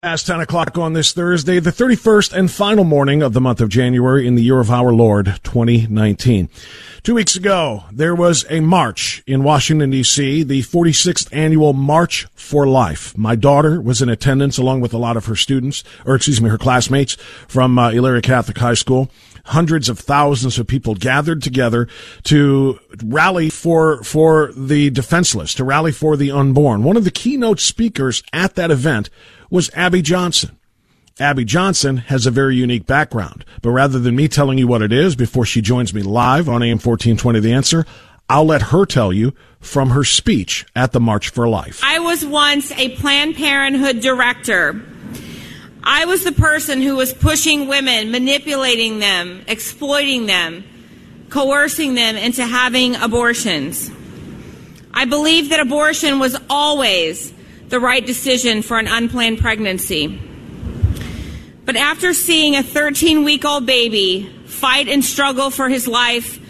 Past 10 o'clock on this Thursday, the 31st and final morning of the month of January in the year of our Lord, 2019. Two weeks ago, there was a march in Washington, D.C., the 46th annual March for Life. My daughter was in attendance along with a lot of her students, or excuse me, her classmates from uh, Elyria Catholic High School. Hundreds of thousands of people gathered together to rally for, for the defenseless, to rally for the unborn. One of the keynote speakers at that event was Abby Johnson. Abby Johnson has a very unique background, but rather than me telling you what it is before she joins me live on AM 1420 The Answer, I'll let her tell you from her speech at the March for Life. I was once a Planned Parenthood director. I was the person who was pushing women, manipulating them, exploiting them, coercing them into having abortions. I believe that abortion was always the right decision for an unplanned pregnancy. But after seeing a 13 week old baby fight and struggle for his life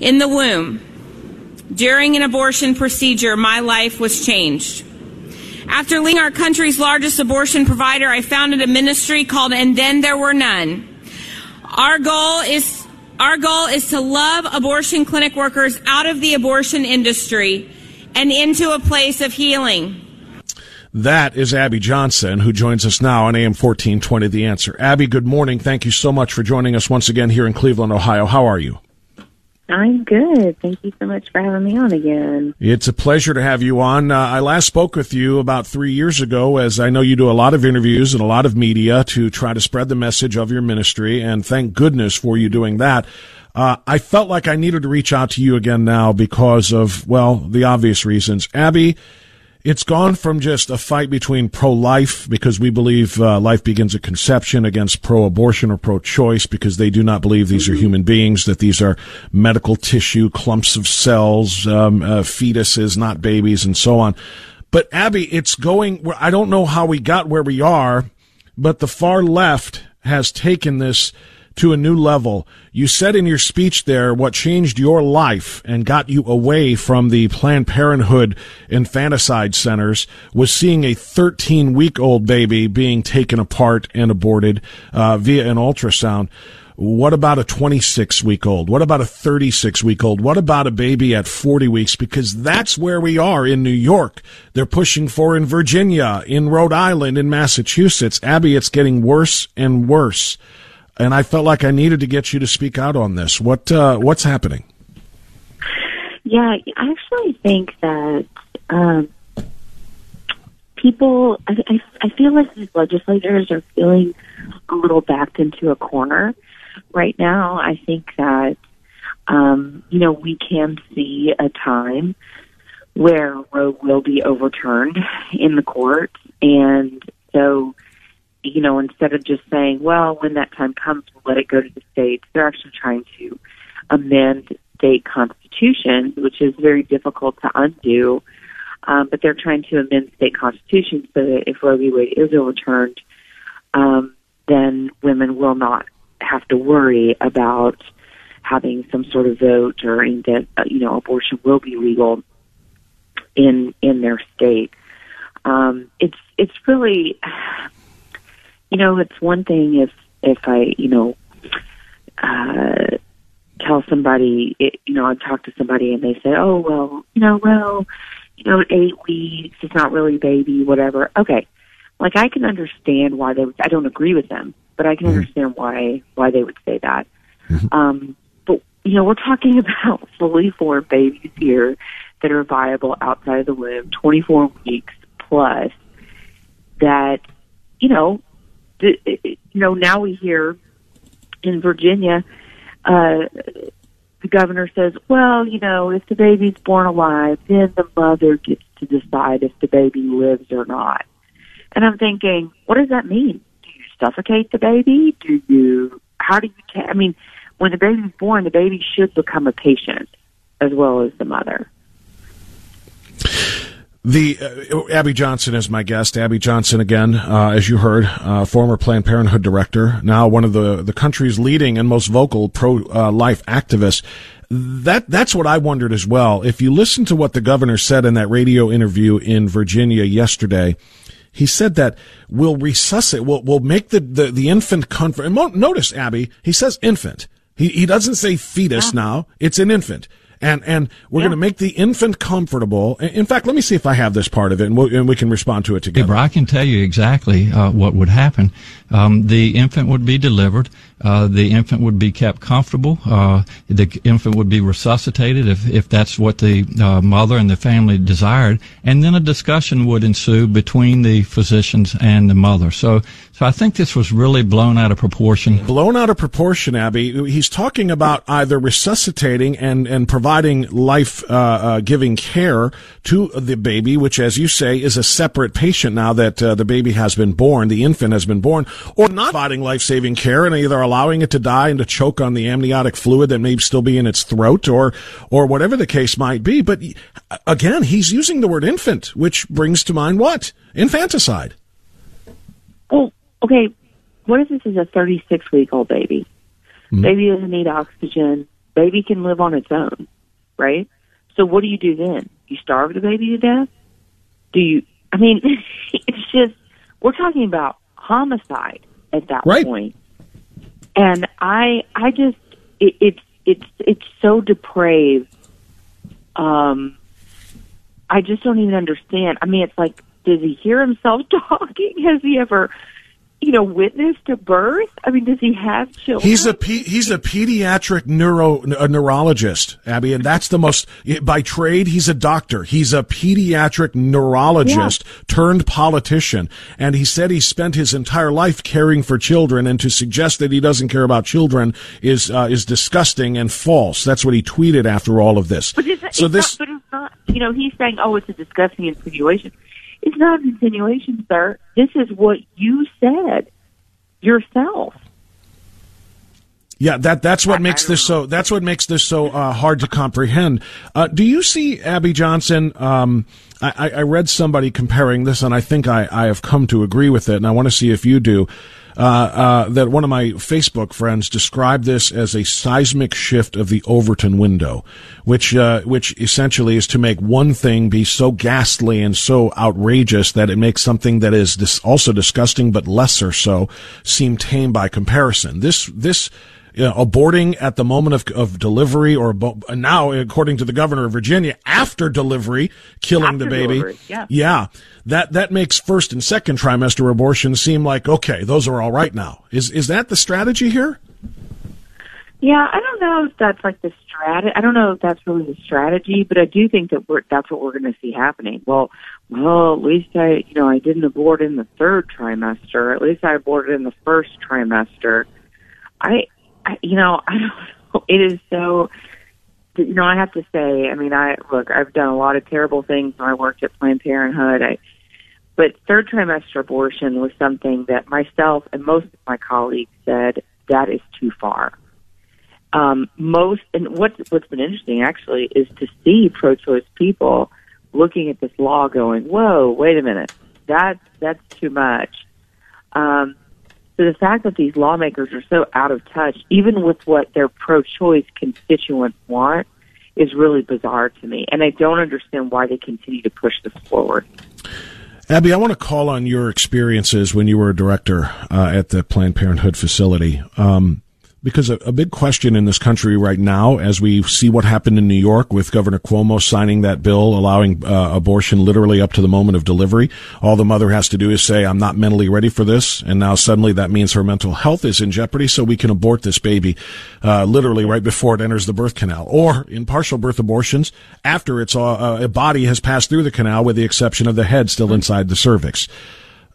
in the womb during an abortion procedure, my life was changed. After leaving our country's largest abortion provider, I founded a ministry called And Then There Were None. Our goal is our goal is to love abortion clinic workers out of the abortion industry and into a place of healing. That is Abby Johnson, who joins us now on AM 1420 The Answer. Abby, good morning. Thank you so much for joining us once again here in Cleveland, Ohio. How are you? I'm good. Thank you so much for having me on again. It's a pleasure to have you on. Uh, I last spoke with you about three years ago, as I know you do a lot of interviews and a lot of media to try to spread the message of your ministry, and thank goodness for you doing that. Uh, I felt like I needed to reach out to you again now because of, well, the obvious reasons. Abby, it's gone from just a fight between pro-life because we believe uh, life begins at conception against pro-abortion or pro-choice because they do not believe these are human beings that these are medical tissue clumps of cells um, uh, fetuses not babies and so on. But abby it's going i don't know how we got where we are but the far left has taken this to a new level. You said in your speech there what changed your life and got you away from the Planned Parenthood infanticide centers was seeing a 13 week old baby being taken apart and aborted uh, via an ultrasound. What about a 26 week old? What about a 36 week old? What about a baby at 40 weeks? Because that's where we are in New York. They're pushing for in Virginia, in Rhode Island, in Massachusetts. Abby, it's getting worse and worse and I felt like I needed to get you to speak out on this. What uh, what's happening? Yeah, I actually think that um, people. I, I, I feel like these legislators are feeling a little backed into a corner right now. I think that um, you know we can see a time where Roe will be overturned in the court, and so you know, instead of just saying, well, when that time comes, we'll let it go to the states, they're actually trying to amend state constitutions, which is very difficult to undo. Um, but they're trying to amend state constitutions so that if Roe v. Wade is overturned, um, then women will not have to worry about having some sort of vote or in that uh, you know abortion will be legal in in their state. Um, it's it's really you know, it's one thing if if I, you know, uh, tell somebody, it, you know, I talk to somebody and they say, oh well, you know, well, you know, eight weeks, it's not really baby, whatever. Okay, like I can understand why they. Would, I don't agree with them, but I can mm-hmm. understand why why they would say that. Mm-hmm. Um, but you know, we're talking about fully formed babies here that are viable outside of the womb, 24 weeks plus. That you know you know, now we hear in Virginia, uh, the governor says, well, you know, if the baby's born alive, then the mother gets to decide if the baby lives or not. And I'm thinking, what does that mean? Do you suffocate the baby? Do you, how do you, ta- I mean, when the baby's born, the baby should become a patient as well as the mother. The uh, Abby Johnson is my guest. Abby Johnson, again, uh, as you heard, uh, former Planned Parenthood director, now one of the the country's leading and most vocal pro uh, life activists. That that's what I wondered as well. If you listen to what the governor said in that radio interview in Virginia yesterday, he said that we'll resuscitate, we'll, we'll make the, the, the infant comfort. Notice, Abby, he says infant. He, he doesn't say fetus yeah. now. It's an infant and and we're yeah. going to make the infant comfortable. In fact, let me see if I have this part of it, and, we'll, and we can respond to it together. I can tell you exactly uh, what would happen. Um, the infant would be delivered. Uh, the infant would be kept comfortable. Uh, the infant would be resuscitated if, if that's what the uh, mother and the family desired, and then a discussion would ensue between the physicians and the mother. So, so I think this was really blown out of proportion. Blown out of proportion, Abby. He's talking about either resuscitating and and providing life uh, uh, giving care to the baby, which, as you say, is a separate patient now that uh, the baby has been born, the infant has been born, or not providing life saving care and either allowing it to die and to choke on the amniotic fluid that may still be in its throat or, or whatever the case might be. But again, he's using the word infant, which brings to mind what? Infanticide. Well, okay. What if this is a 36 week old baby? Mm-hmm. Baby doesn't need oxygen. Baby can live on its own, right? So what do you do then? You starve the baby to death? Do you, I mean, it's just, we're talking about homicide at that right. point and I I just it, it's it's it's so depraved. Um, I just don't even understand. I mean, it's like, does he hear himself talking? Has he ever? You know, witness to birth? I mean, does he have children? He's a pe- he's a pediatric neuro a neurologist, Abby, and that's the most by trade. He's a doctor. He's a pediatric neurologist yeah. turned politician, and he said he spent his entire life caring for children. And to suggest that he doesn't care about children is uh, is disgusting and false. That's what he tweeted after all of this. But so this, not, but it's not. You know, he's saying, "Oh, it's a disgusting insinuation." It's not an insinuation, sir. This is what you said yourself. Yeah, that that's what makes this so. That's what makes this so uh, hard to comprehend. Uh, do you see Abby Johnson? Um, I, I, read somebody comparing this, and I think I, I have come to agree with it, and I want to see if you do. Uh, uh, that one of my Facebook friends described this as a seismic shift of the Overton window, which uh, which essentially is to make one thing be so ghastly and so outrageous that it makes something that is also disgusting but lesser so seem tame by comparison. This this you know, aborting at the moment of, of delivery, or now, according to the governor of Virginia, after delivery, killing after the baby. Delivery, yeah. yeah, that that makes first and second trimester abortions seem like okay, those are all right now. Is is that the strategy here? Yeah, I don't know if that's like the strategy. I don't know if that's really the strategy, but I do think that we're, that's what we're going to see happening. Well, well, at least I, you know, I didn't abort in the third trimester. At least I aborted in the first trimester. I, I, you know, I don't know. It is so, you know, I have to say, I mean, I, look, I've done a lot of terrible things when I worked at Planned Parenthood. I, but third trimester abortion was something that myself and most of my colleagues said that is too far. Um, most, and what's, what's been interesting actually is to see pro-choice people looking at this law going, whoa, wait a minute, that's, that's too much. Um, so the fact that these lawmakers are so out of touch, even with what their pro-choice constituents want, is really bizarre to me. And I don't understand why they continue to push this forward. Abby, I want to call on your experiences when you were a director uh, at the Planned Parenthood facility. Um, because a, a, big question in this country right now, as we see what happened in New York with Governor Cuomo signing that bill allowing uh, abortion literally up to the moment of delivery, all the mother has to do is say, "I'm not mentally ready for this," and now suddenly that means her mental health is in jeopardy, so we can abort this baby uh, literally right before it enters the birth canal, or in partial birth abortions after its uh, a body has passed through the canal, with the exception of the head still inside the cervix.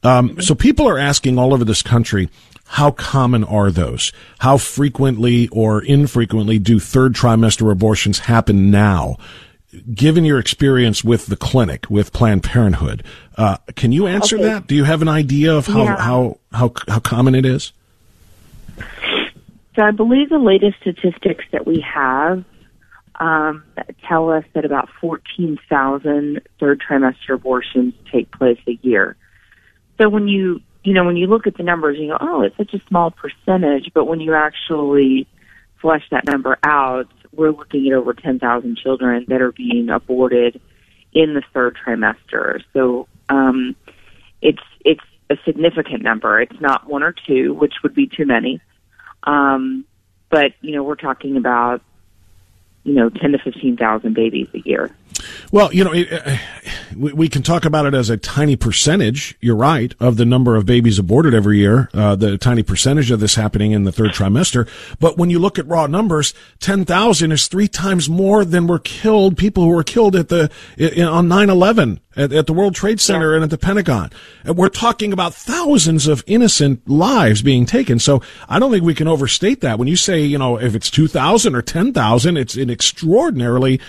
Um, so people are asking all over this country how common are those? How frequently or infrequently do third trimester abortions happen now? given your experience with the clinic with Planned Parenthood, uh, can you answer Okay. that? Do you have an idea of how, Yeah. how how how common it is? So I believe the latest statistics that we have um, tell us that about 14,000 third trimester abortions take place a year. So when you you know when you look at the numbers, you go, oh, it's such a small percentage. But when you actually flesh that number out, we're looking at over 10,000 children that are being aborted in the third trimester. So um, it's it's a significant number. It's not one or two, which would be too many. Um, but you know, we're talking about you know ten to fifteen thousand babies a year. Well, you know, it, uh, we, we can talk about it as a tiny percentage. You're right of the number of babies aborted every year. Uh, the tiny percentage of this happening in the third trimester. But when you look at raw numbers, ten thousand is three times more than were killed. People who were killed at the in, on 9/11 at, at the World Trade Center and at the Pentagon. And we're talking about thousands of innocent lives being taken. So I don't think we can overstate that. When you say, you know, if it's two thousand or ten thousand, it's an extraordinarily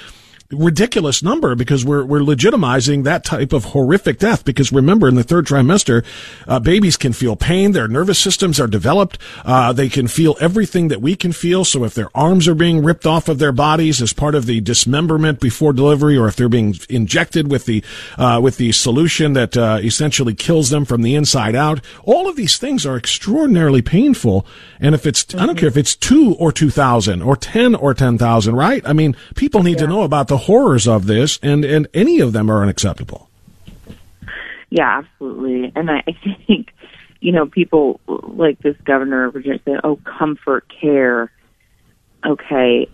ridiculous number because we're we're legitimizing that type of horrific death because remember in the third trimester uh, babies can feel pain their nervous systems are developed uh, they can feel everything that we can feel. So if their arms are being ripped off of their bodies as part of the dismemberment before delivery or if they're being injected with the uh, with the solution that uh, essentially kills them from the inside out all of these things are extraordinarily painful. And if it's I don't care if it's 2 or 2000 or 10 or 10,000 right? I mean people need to know about the horrors of this, and, and any of them are unacceptable. Yeah, absolutely. And I, I think, you know, people like this governor of Virginia said, "Oh, comfort care." Okay,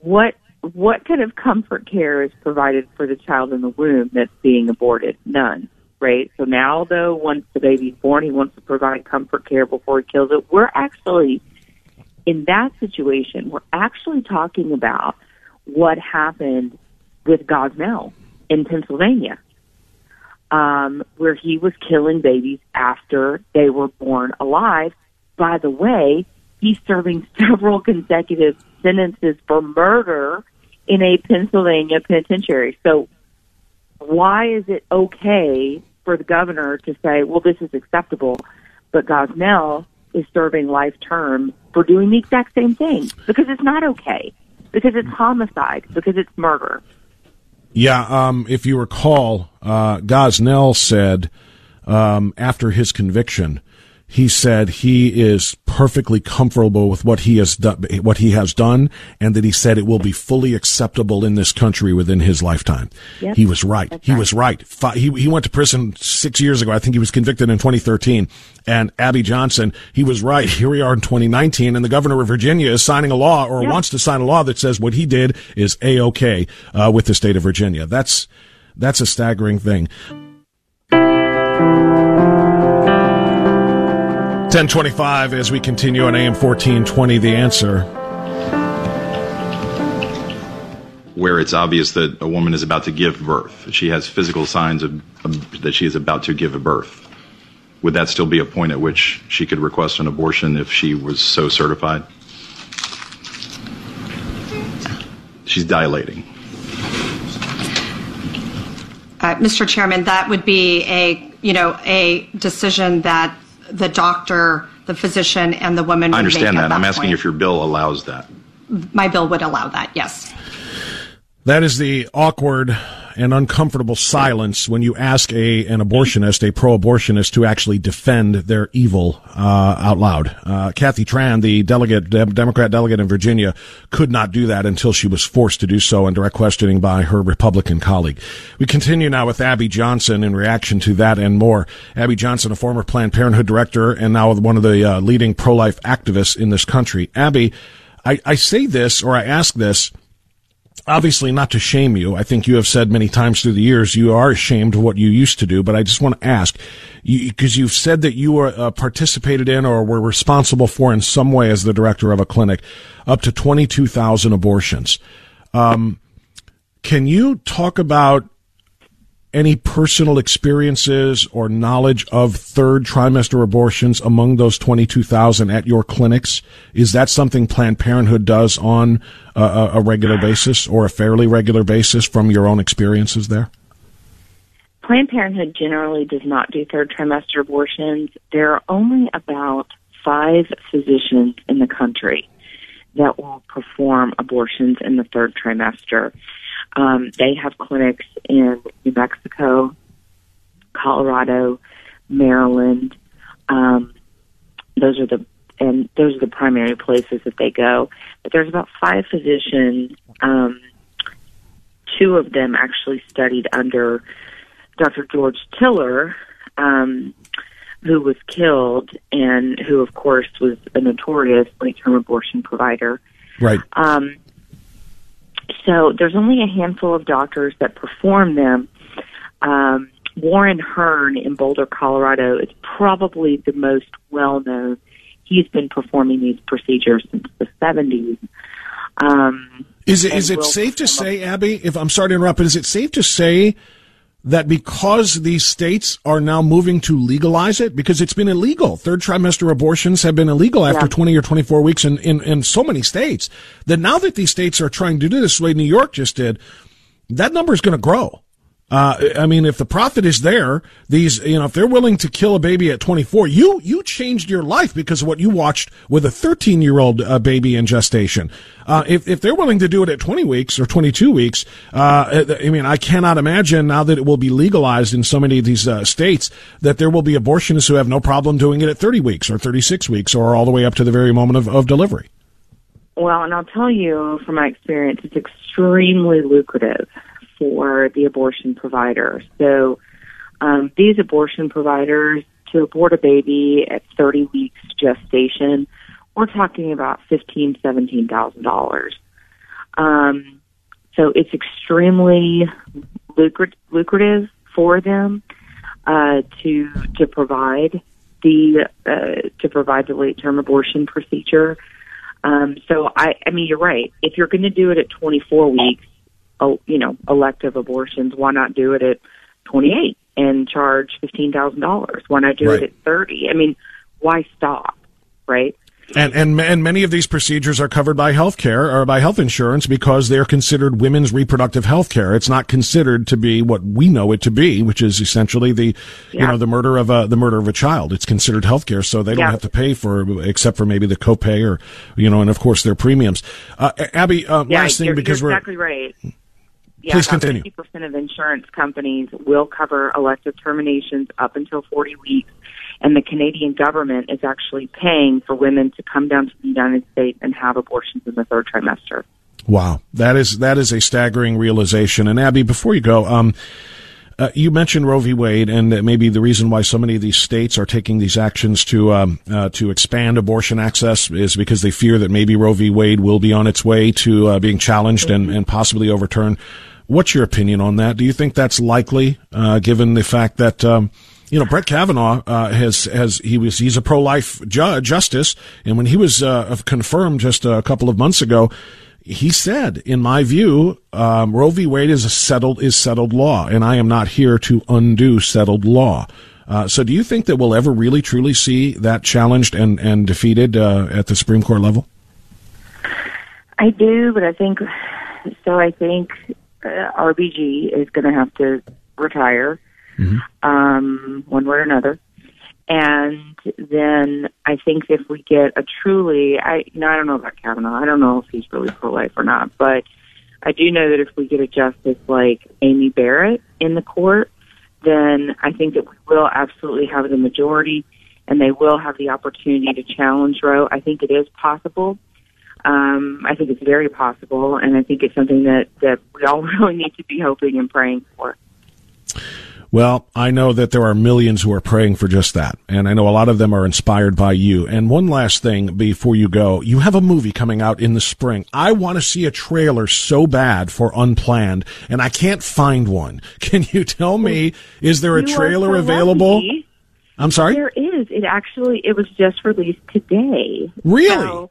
what what kind of comfort care is provided for the child in the womb that's being aborted? None. Right. So now, though, once the baby's born, he wants to provide comfort care before he kills it. We're actually in that situation. We're actually talking about what happened with Gosnell in Pennsylvania um, where he was killing babies after they were born alive. By the way, he's serving several consecutive sentences for murder in a Pennsylvania penitentiary. So, why is it okay for the governor to say, well, this is acceptable, but Gosnell is serving life term for doing the exact same thing? Because it's not okay. Because it's homicide. Because it's murder. Yeah, um, if you recall, uh, Gosnell said um, after his conviction, he said he is perfectly comfortable with what he has done, what he has done, and that he said it will be fully acceptable in this country within his lifetime. Yep. He was right. That's he right. was right. He he went to prison six years ago. I think he was convicted in 2013. And Abby Johnson, he was right. Here we are in 2019, and the governor of Virginia is signing a law or Yeah. wants to sign a law that says what he did is a okay uh, with the state of Virginia. That's that's a staggering thing. 1025 as we continue on AM 1420, the answer. where it's obvious that a woman is about to give birth. She has physical signs of, of that she is about to give a birth. Would that still be a point at which she could request an abortion if she was so certified? She's dilating. Uh, Mr. Chairman, that would be a, you know, a decision that the doctor, the physician, and the woman I understand at that. I'm asking point. if your bill allows that. My bill would allow that, yes. That is the awkward and uncomfortable silence when you ask a an abortionist, a pro-abortionist, to actually defend their evil uh, out loud. Uh, Kathy Tran, the delegate, Dem- Democrat delegate in Virginia, could not do that until she was forced to do so in direct questioning by her Republican colleague. We continue now with Abby Johnson in reaction to that and more. Abby Johnson, a former Planned Parenthood director and now one of the uh, leading pro-life activists in this country. Abby, I, I say this or I ask this obviously not to shame you. I think you have said many times through the years you are ashamed of what you used to do, but I just want to ask because you, have said that you uh, participated in or were responsible for in some way as the director of a clinic up to 22,000 abortions. Um, can you talk about any personal experiences or knowledge of third trimester abortions among those 22,000 at your clinics? Is that something Planned Parenthood does on uh, a, a regular basis or a fairly regular basis from your own experiences there? Planned Parenthood generally does not do third trimester abortions. There are only about five physicians in the country that will perform abortions in the third trimester. Um, they have clinics in New Mexico, Colorado, Maryland. Um, those are the and those are the primary places that they go. But there's about five physicians. Um, two of them actually studied under Dr. George Tiller, um, who was killed and who, of course, was a notorious late-term abortion provider. Right. Um, so there's only a handful of doctors that perform them. Um, Warren Hern in Boulder, Colorado, is probably the most well known. He's been performing these procedures since the 70s. Um, is it is it safe to say, Abby? If I'm sorry to interrupt, but is it safe to say that because these states are now moving to legalize it, because it's been illegal, third trimester abortions have been illegal after Yeah. 20 or 24 weeks in, in, in so many states, that now that these states are trying to do this the way New York just did, that number is going to grow. Uh, I mean, if the profit is there, these, you know, if they're willing to kill a baby at 24, you, you changed your life because of what you watched with a 13 year old uh, baby in gestation. Uh, if, if they're willing to do it at 20 weeks or 22 weeks, uh, I mean, I cannot imagine now that it will be legalized in so many of these uh, states that there will be abortionists who have no problem doing it at 30 weeks or 36 weeks or all the way up to the very moment of, of delivery. Well, and I'll tell you from my experience, it's extremely lucrative for the abortion provider. So um, these abortion providers to abort a baby at 30 weeks gestation, we're talking about fifteen, seventeen thousand dollars. Um, so it's extremely lucrat- lucrative for them uh, to to provide the uh, to provide the late term abortion procedure. Um, so I, I mean, you're right. If you're going to do it at 24 weeks, oh, you know, elective abortions, why not do it at 28 and charge $15,000? Why not do Right. it at 30? I mean, why stop, right? And, and and many of these procedures are covered by health care or by health insurance because they're considered women's reproductive health care. It's not considered to be what we know it to be, which is essentially the you know the murder of a the murder of a child. It's considered health care, so they don't Yeah. have to pay for except for maybe the copay or you know, and of course their premiums. Uh, Abby, uh, Yeah, last thing because we're exactly right. Yeah, Please continue. 50% of insurance companies will cover elective terminations up until 40 weeks, and the Canadian government is actually paying for women to come down to the United States and have abortions in the third trimester. Wow, that is that is a staggering realization. And Abby, before you go, um, uh, you mentioned Roe v. Wade, and maybe the reason why so many of these states are taking these actions to um, uh, to expand abortion access is because they fear that maybe Roe v. Wade will be on its way to uh, being challenged and, and possibly overturned. What's your opinion on that? Do you think that's likely, uh, given the fact that um, you know Brett Kavanaugh uh, has has he was he's a pro life ju- justice, and when he was uh, confirmed just a couple of months ago, he said, in my view, um, Roe v. Wade is a settled is settled law, and I am not here to undo settled law. Uh, so, do you think that we'll ever really truly see that challenged and and defeated uh, at the Supreme Court level? I do, but I think so. I think uh, RBG is going to have to retire um, one way or another, and then I think if we get a truly, I you know, I don't know about Kavanaugh. I don't know if he's really pro-life or not, but I do know that if we get a justice like Amy Barrett in the court, then I think that we will absolutely have the majority, and they will have the opportunity to challenge Roe. I think it is possible. Um, I think it's very possible, and I think it's something that, that we all really need to be hoping and praying for. Well, I know that there are millions who are praying for just that, and I know a lot of them are inspired by you. And one last thing before you go, you have a movie coming out in the spring. I want to see a trailer so bad for Unplanned, and I can't find one. Can you tell me, is there a You trailer available? lucky. I'm sorry? There is. It actually it was just released today. Really? So,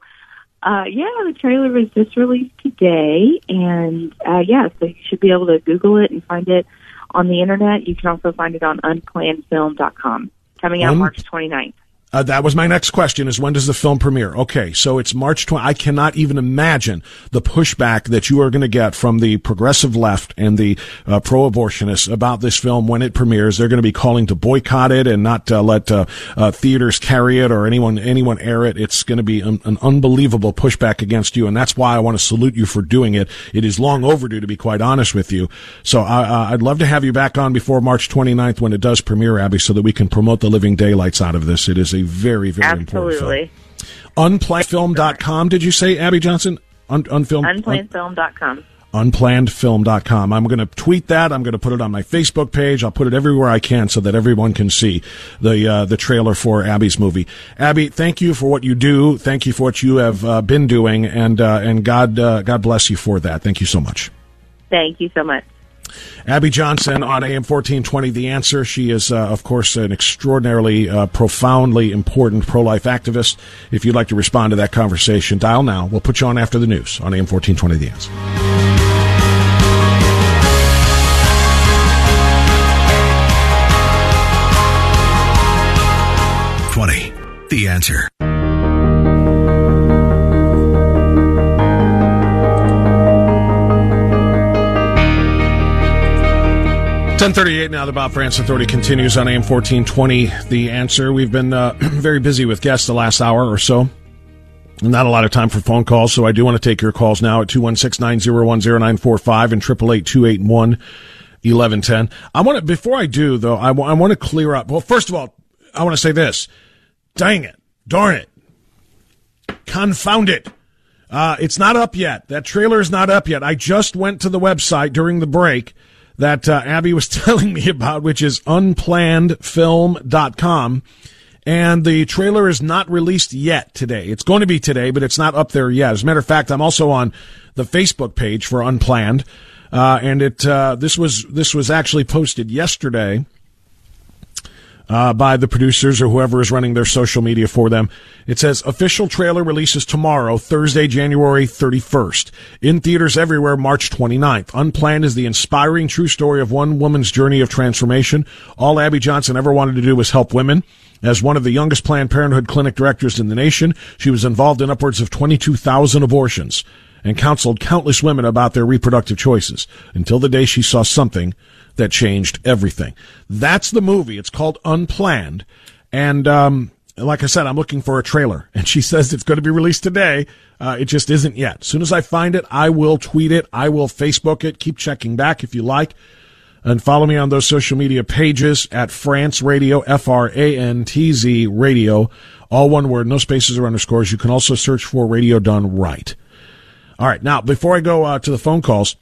uh, yeah, the trailer was just released today, and uh, yeah, so you should be able to Google it and find it on the internet. You can also find it on unplannedfilm.com. Coming out Un- March 29th. Uh, that was my next question is when does the film premiere? Okay, so it's March 20. I cannot even imagine the pushback that you are going to get from the progressive left and the uh, pro-abortionists about this film when it premieres. They're going to be calling to boycott it and not uh, let uh, uh, theaters carry it or anyone anyone air it. It's going to be an, an, unbelievable pushback against you, and that's why I want to salute you for doing it. It is long overdue, to be quite honest with you. So I, I'd love to have you back on before March 29th when it does premiere, Abby, so that we can promote the living daylights out of this. It is a very, very Absolutely. important film. Unplannedfilm.com, did you say, Abby Johnson? Un- unfilm- Unplannedfilm.com. unplannedfilm.com. I'm going to tweet that. I'm going to put it on my Facebook page. I'll put it everywhere I can so that everyone can see the uh, the trailer for Abby's movie. Abby, thank you for what you do. Thank you for what you have uh, been doing, and uh, and God uh, God bless you for that. Thank you so much. Thank you so much. Abby Johnson on AM 1420, The Answer. She is, uh, of course, an extraordinarily, uh, profoundly important pro life activist. If you'd like to respond to that conversation, dial now. We'll put you on after the news on AM 1420, The Answer. The answer. 1038 now, the Bob Frantz Authority continues on AM 1420. The answer. We've been uh, very busy with guests the last hour or so. Not a lot of time for phone calls, so I do want to take your calls now at 216-901-0945 and 888-281-1110. I want to, before I do though, I, w- I want to clear up. Well, first of all, I want to say this. Dang it. Darn it. Confound it. Uh, it's not up yet. That trailer is not up yet. I just went to the website during the break that uh, Abby was telling me about, which is unplannedfilm.com. And the trailer is not released yet today. It's going to be today, but it's not up there yet. As a matter of fact, I'm also on the Facebook page for Unplanned. Uh, and it, uh, this was, this was actually posted yesterday uh, by the producers or whoever is running their social media for them. It says official trailer releases tomorrow, Thursday, January 31st. In theaters everywhere, March 29th. Unplanned is the inspiring true story of one woman's journey of transformation. All Abby Johnson ever wanted to do was help women. As one of the youngest Planned Parenthood clinic directors in the nation, she was involved in upwards of 22,000 abortions and counseled countless women about their reproductive choices until the day she saw something that changed everything. That's the movie. It's called Unplanned. And, um, like I said, I'm looking for a trailer and she says it's going to be released today. Uh, it just isn't yet. As soon as I find it, I will tweet it. I will Facebook it. Keep checking back if you like and follow me on those social media pages at Frantz Radio, F-R-A-N-T-Z Radio, all one word, no spaces or underscores. You can also search for Radio Done Right. All right. Now, before I go uh, to the phone calls,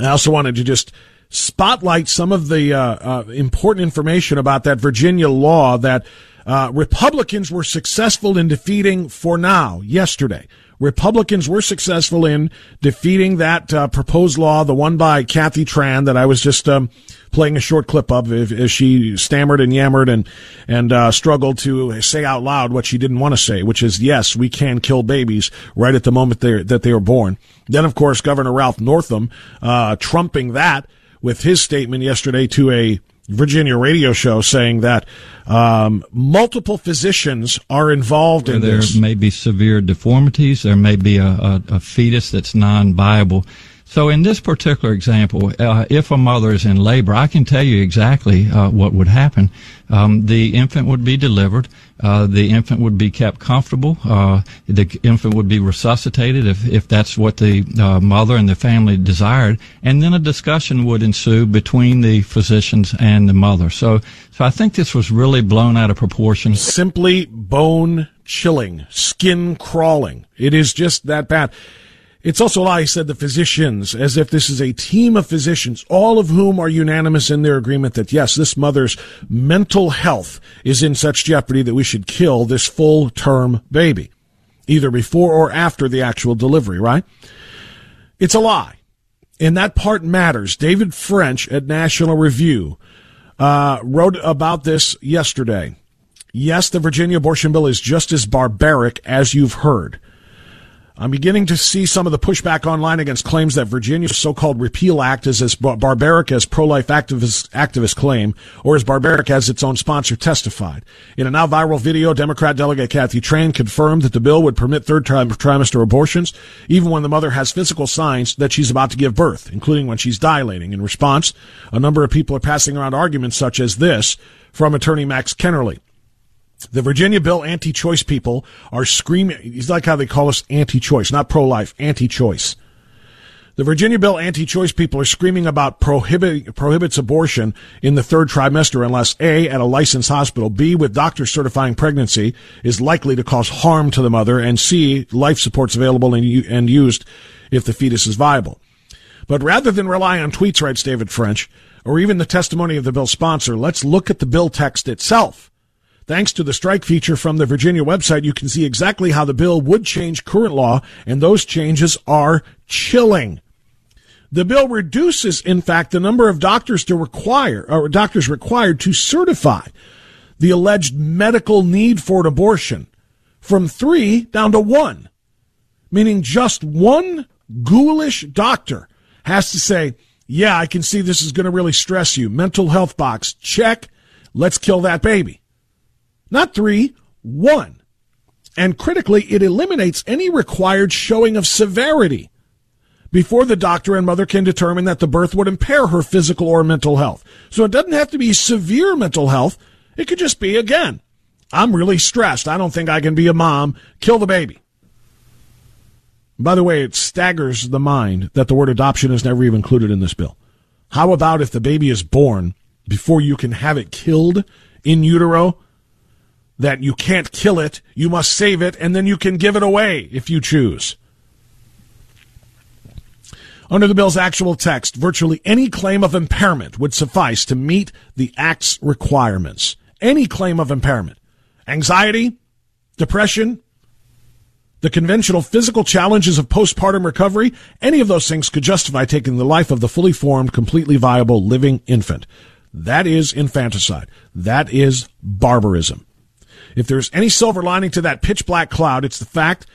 I also wanted to just spotlight some of the uh, uh, important information about that Virginia law that uh, Republicans were successful in defeating for now yesterday. Republicans were successful in defeating that uh, proposed law, the one by Kathy Tran that I was just um, playing a short clip of, as she stammered and yammered and and uh, struggled to say out loud what she didn't want to say, which is yes, we can kill babies right at the moment they that they are born. Then, of course, Governor Ralph Northam uh, trumping that with his statement yesterday to a Virginia radio show saying that um, multiple physicians are involved in there this. There may be severe deformities. There may be a, a, a fetus that's non-viable. So in this particular example, uh, if a mother is in labor, I can tell you exactly uh, what would happen. Um, the infant would be delivered. Uh, the infant would be kept comfortable. Uh, the infant would be resuscitated if, if that's what the uh, mother and the family desired, and then a discussion would ensue between the physicians and the mother. So, so I think this was really blown out of proportion. Simply bone chilling, skin crawling. It is just that bad. It's also a lie, he said, the physicians, as if this is a team of physicians, all of whom are unanimous in their agreement that yes, this mother's mental health is in such jeopardy that we should kill this full term baby, either before or after the actual delivery, right? It's a lie. And that part matters. David French at National Review uh, wrote about this yesterday. Yes, the Virginia abortion bill is just as barbaric as you've heard. I'm beginning to see some of the pushback online against claims that Virginia's so-called repeal act is as barbaric as pro-life activists, claim, or as barbaric as its own sponsor testified. In a now viral video, Democrat delegate Kathy Tran confirmed that the bill would permit third trimester abortions, even when the mother has physical signs that she's about to give birth, including when she's dilating. In response, a number of people are passing around arguments such as this from attorney Max Kennerly. The Virginia Bill anti-choice people are screaming. It's like how they call us anti-choice, not pro-life, anti-choice. The Virginia Bill anti-choice people are screaming about prohibit, prohibits abortion in the third trimester unless A, at a licensed hospital, B, with doctors certifying pregnancy is likely to cause harm to the mother, and C, life supports available and, and used if the fetus is viable. But rather than rely on tweets, writes David French, or even the testimony of the bill sponsor, let's look at the bill text itself. Thanks to the strike feature from the Virginia website, you can see exactly how the bill would change current law, and those changes are chilling. The bill reduces, in fact, the number of doctors to require, or doctors required to certify the alleged medical need for an abortion from three down to one, meaning just one ghoulish doctor has to say, yeah, I can see this is going to really stress you. Mental health box, check. Let's kill that baby. Not three, one. And critically, it eliminates any required showing of severity before the doctor and mother can determine that the birth would impair her physical or mental health. So it doesn't have to be severe mental health. It could just be, again, I'm really stressed. I don't think I can be a mom. Kill the baby. By the way, it staggers the mind that the word adoption is never even included in this bill. How about if the baby is born before you can have it killed in utero? That you can't kill it, you must save it, and then you can give it away if you choose. Under the bill's actual text, virtually any claim of impairment would suffice to meet the Act's requirements. Any claim of impairment. Anxiety, depression, the conventional physical challenges of postpartum recovery, any of those things could justify taking the life of the fully formed, completely viable living infant. That is infanticide. That is barbarism. If there's any silver lining to that pitch black cloud, it's the fact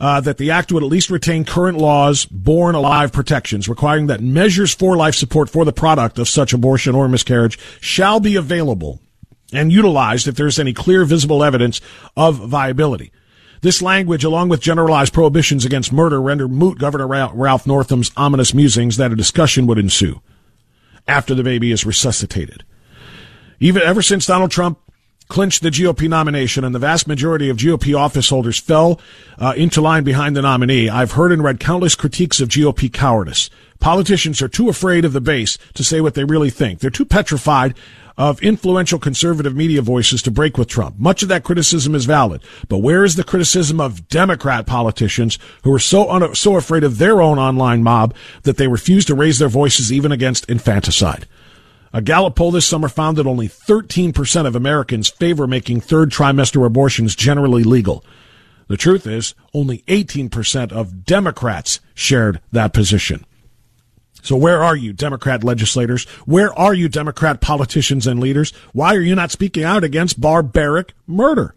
uh, that the act would at least retain current laws, born alive protections, requiring that measures for life support for the product of such abortion or miscarriage shall be available and utilized if there's any clear visible evidence of viability. This language, along with generalized prohibitions against murder, render moot Governor Ralph Northam's ominous musings that a discussion would ensue after the baby is resuscitated. Even ever since Donald Trump clinched the GOP nomination and the vast majority of GOP office holders fell uh, into line behind the nominee, I've heard and read countless critiques of GOP cowardice. Politicians are too afraid of the base to say what they really think. They're too petrified of influential conservative media voices to break with Trump. Much of that criticism is valid, but where is the criticism of Democrat politicians who are so un- so afraid of their own online mob that they refuse to raise their voices even against infanticide? A Gallup poll this summer found that only 13% of Americans favor making third trimester abortions generally legal. The truth is, only 18% of Democrats shared that position. So where are you, Democrat legislators? Where are you, Democrat politicians and leaders? Why are you not speaking out against barbaric murder?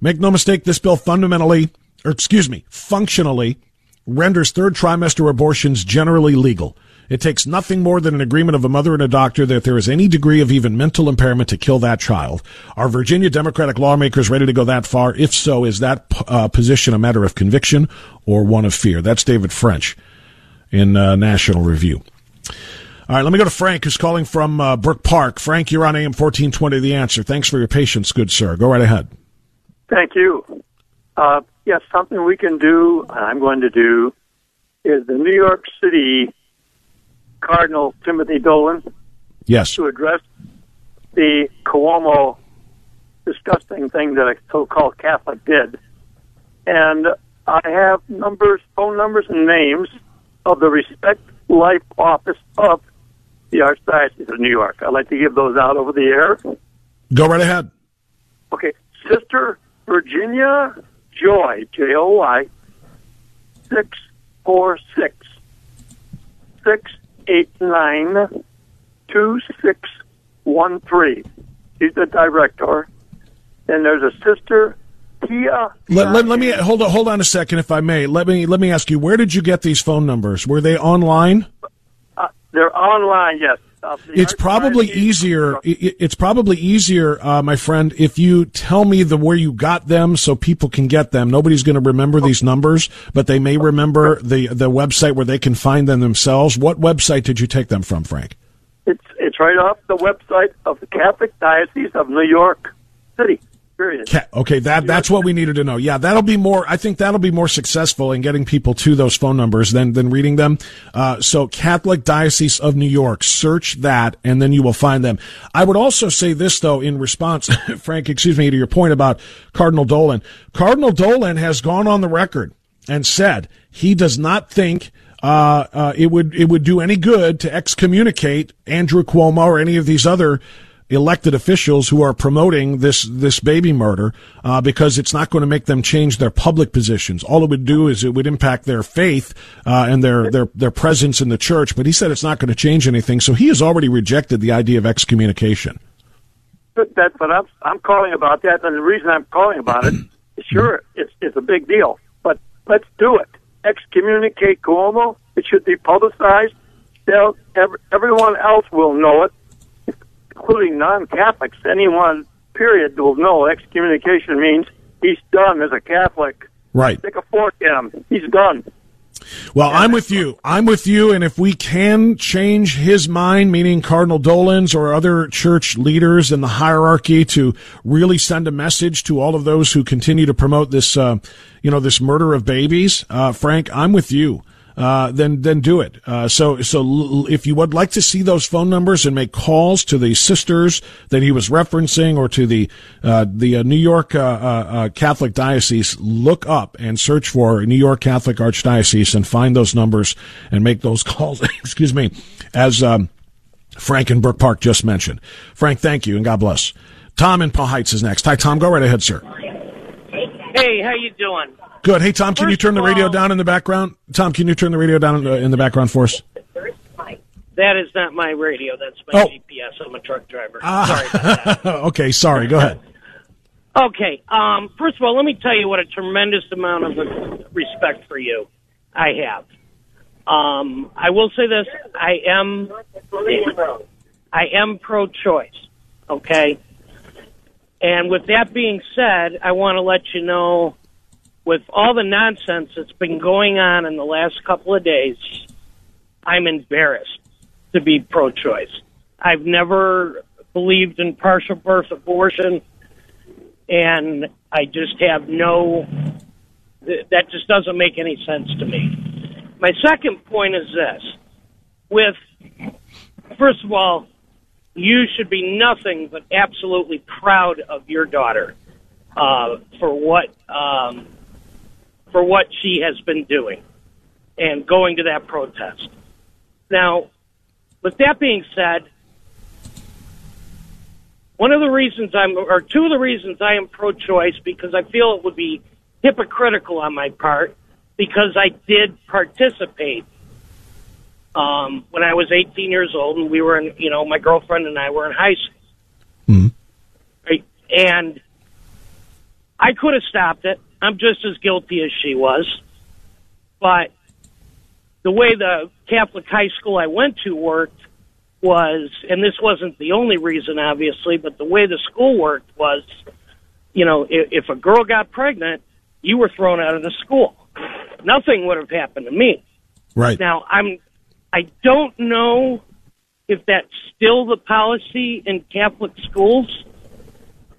Make no mistake, this bill fundamentally, or excuse me, functionally renders third trimester abortions generally legal. It takes nothing more than an agreement of a mother and a doctor that there is any degree of even mental impairment to kill that child. Are Virginia Democratic lawmakers ready to go that far? If so, is that uh, position a matter of conviction or one of fear? That's David French in uh, National Review. All right, let me go to Frank, who's calling from uh, Brook Park. Frank, you're on AM 1420 The Answer. Thanks for your patience, good sir. Go right ahead. Thank you. Uh, yes, something we can do, I'm going to do, is the New York City Cardinal Timothy Dolan. Yes. To address the Cuomo disgusting thing that a so-called Catholic did. And I have numbers, phone numbers and names of the Respect Life Office of the Archdiocese of New York. I'd like to give those out over the air. Go right ahead. Okay. Sister Virginia Joy, J O Y, 646 689 2613. She's the director. And there's a sister, Kia. Let, let, let me hold on, hold on a second, if I may. Let me let me ask you, where did you get these phone numbers? Were they online? Uh, they're online, yes. It's probably easier. It's probably easier, uh, my friend, if you tell me the where you got them, so people can get them. Nobody's going to remember these numbers, but they may remember the the website where they can find them themselves. What website did you take them from, Frank? It's it's right off the website of the Catholic Diocese of New York City. Period. Ca- Okay, that that's what we needed to know. Yeah, that'll be more. I think that'll be more successful in getting people to those phone numbers than than reading them. Uh, so, Catholic Diocese of New York, search that, and then you will find them. I would also say this though, in response, Frank, excuse me, to your point about Cardinal Dolan. Cardinal Dolan has gone on the record and said he does not think. Uh, uh, it would it would do any good to excommunicate Andrew Cuomo or any of these other elected officials who are promoting this this baby murder uh, because it's not going to make them change their public positions. All it would do is it would impact their faith uh, and their their their presence in the church. But he said it's not going to change anything. So he has already rejected the idea of excommunication. But That's what I'm I'm calling about that, and the reason I'm calling about it, sure, it's it's a big deal, but let's do it. Excommunicate Cuomo. It should be publicized. They'll, everyone else will know it, including non-Catholics. Anyone, period, will know excommunication means he's done as a Catholic. Right. Stick a fork in him. He's done. Well, I'm with you. I'm with you. And if we can change his mind, meaning Cardinal Dolan's or other church leaders in the hierarchy to really send a message to all of those who continue to promote this, uh, you know, this murder of babies, uh, Frank, I'm with you. Uh, then, then do it. Uh, so, so if you would like to see those phone numbers and make calls to the sisters that he was referencing or to the, uh, the uh, New York, uh, Catholic Diocese, look up and search for New York Catholic Archdiocese and find those numbers and make those calls. Excuse me. As, um, Frank and Brook Park just mentioned. Frank, thank you and God bless. Tom in Parma Heights is next. Hi, Tom. Go right ahead, sir. Hey, how you doing? Good. Hey, Tom, can you turn the radio all- down in the background? Tom, can you turn the radio down in the, in the background for us? That is not my radio. That's my Oh. GPS. I'm a truck driver. Sorry about that. okay, sorry. Go ahead. Okay. Um, first of all, let me tell you what a tremendous amount of respect for you I have. Um, I will say this: I am, I am pro-choice. Okay. And with that being said, I want to let you know, with all the nonsense that's been going on in the last couple of days, I'm embarrassed to be pro-choice. I've never believed in partial birth abortion and I just have no, that just doesn't make any sense to me. My second point is this: with first of all, you should be nothing but absolutely proud of your daughter uh, for what um, for what she has been doing and going to that protest. Now, with that being said, one of the reasons I'm, or two of the reasons I am pro-choice, because I feel it would be hypocritical on my part, because I did participate um, when I was 18 years old, and we were in, you know, my girlfriend and I were in high school, right? And I could have stopped it. I'm just as guilty as she was, but the way the Catholic high school I went to worked was, and this wasn't the only reason, obviously, but the way the school worked was, you know, if, if a girl got pregnant, you were thrown out of the school. Nothing would have happened to me. Right. Now, I'm, I don't know if that's still the policy in Catholic schools.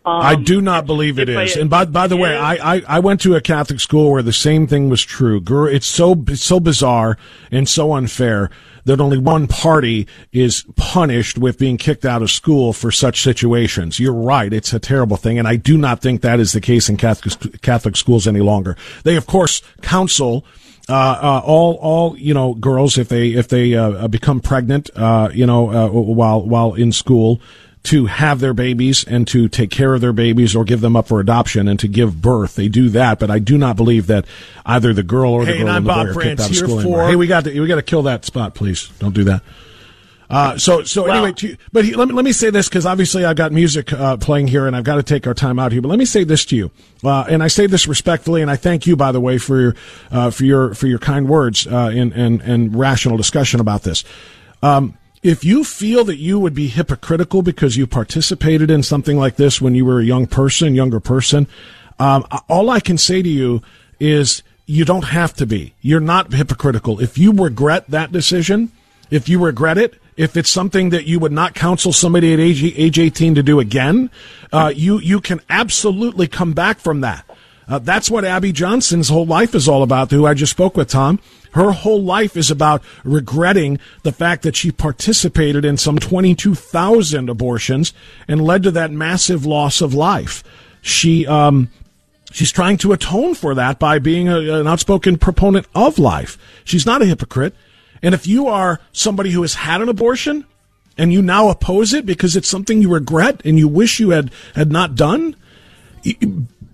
Um, I do not believe it is. I- And by by the way, I, I I went to a Catholic school where the same thing was true. Girl, it's so it's so bizarre and so unfair that only one party is punished with being kicked out of school for such situations. You're right; it's a terrible thing, and I do not think that is the case in Catholic Catholic schools any longer. They, of course, counsel uh, uh, all all you know girls if they if they uh, become pregnant uh, you know uh, while while in school to have their babies and to take care of their babies or give them up for adoption and to give birth. They do that, but I do not believe that either the girl or the Hey, girl and the boy Bob are kicked out of school anymore. Hey, we got to we got to kill that spot, please. Don't do that. Uh, so, so anyway, to, but he, let me let me say this because obviously I've got music uh, playing here, and I've got to take our time out here. But let me say this to you, uh, and I say this respectfully, and I thank you, by the way, for your uh, for your for your kind words uh, and and and rational discussion about this. Um, if you feel that you would be hypocritical because you participated in something like this when you were a young person, younger person, um, all I can say to you is you don't have to be. You're not hypocritical. If you regret that decision, if you regret it, if it's something that you would not counsel somebody at age, age 18 to do again, uh, you, you can absolutely come back from that. Uh, that's what Abby Johnson's whole life is all about, who I just spoke with, Tom. Her whole life is about regretting the fact that she participated in some 22,000 abortions and led to that massive loss of life. She, um, she's trying to atone for that by being a, an outspoken proponent of life. She's not a hypocrite. And if you are somebody who has had an abortion and you now oppose it because it's something you regret and you wish you had, had not done,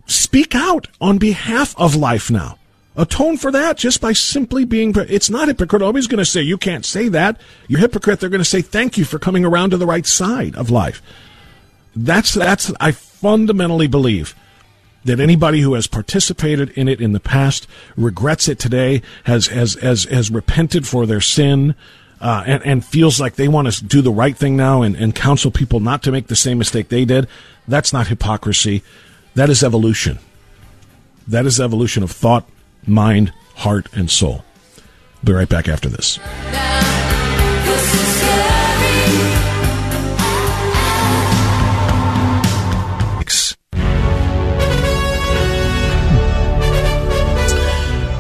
speak out on behalf of life now. Atone for that just by simply being, it's not hypocrite. Nobody's going to say, you can't say that. You're hypocrite. They're going to say, thank you for coming around to the right side of life. That's, that's, I fundamentally believe that anybody who has participated in it in the past regrets it today, has has has, has repented for their sin, uh, and, and feels like they want to do the right thing now and, and counsel people not to make the same mistake they did. That's not hypocrisy. That is evolution. That is evolution of thought, mind, heart, and soul. Be right back after this.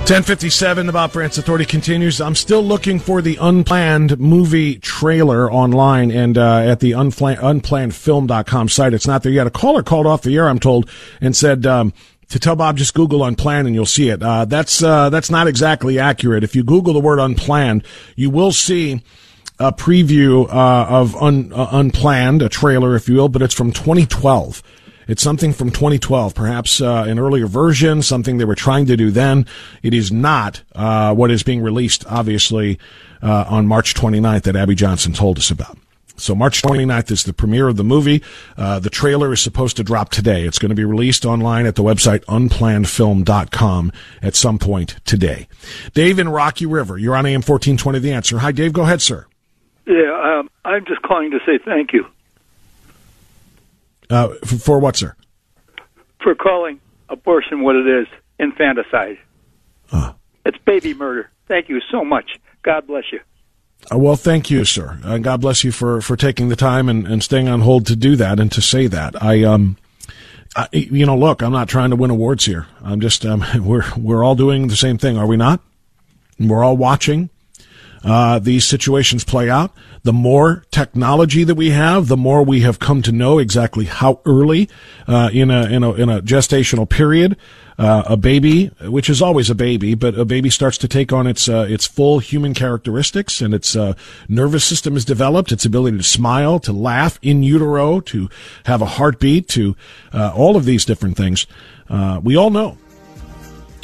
1057, the Bob Frantz Authority continues. I'm still looking for the unplanned movie trailer online and uh, at the unplanned, unplannedfilm.com site. It's not there yet. A caller called off the air, I'm told, and said, um, to tell Bob, just Google unplanned and you'll see it. Uh, that's, uh, that's not exactly accurate. If you Google the word unplanned, you will see a preview, uh, of un, uh, unplanned, a trailer, if you will, but it's from 2012. It's something from 2012, perhaps uh, an earlier version, something they were trying to do then. It is not uh, what is being released, obviously, uh, on March 29th that Abby Johnson told us about. So March 29th is the premiere of the movie. Uh, the trailer is supposed to drop today. It's going to be released online at the website unplannedfilm.com at some point today. Dave in Rocky River, you're on AM 1420 The Answer. Hi, Dave. Go ahead, sir. Yeah, um, I'm just calling to say thank you. Uh, for, for, what, sir? For calling abortion what it is infanticide. Uh. It's baby murder. Thank you so much. God bless you. Uh, well, thank you, sir. Uh, God bless you for, for taking the time and, and staying on hold to do that and to say that. I, um, I, you know, look, I'm not trying to win awards here. I'm just, um, we're, we're all doing the same thing, are we not? We're all watching uh, these situations play out. The more technology that we have, the more we have come to know exactly how early uh, in a in a in a gestational period uh, a baby, which is always a baby, but a baby starts to take on its uh, its full human characteristics, and its uh, nervous system is developed. Its ability to smile, to laugh in utero, to have a heartbeat, to uh, all of these different things. we all know.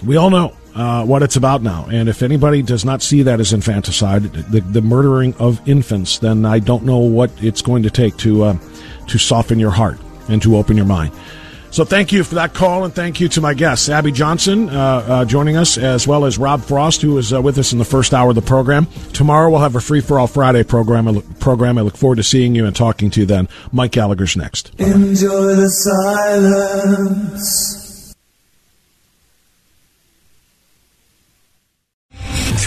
We all know uh, what it's about now. And if anybody does not see that as infanticide, the, the murdering of infants, then I don't know what it's going to take to uh, to soften your heart and to open your mind. So thank you for that call, and thank you to my guests, Abby Johnson, uh, uh joining us, as well as Rob Frost, who was uh, with us in the first hour of the program. Tomorrow we'll have a Free for All Friday program. I look, program. I look forward to seeing you and talking to you then. Mike Gallagher's next. Enjoy the silence.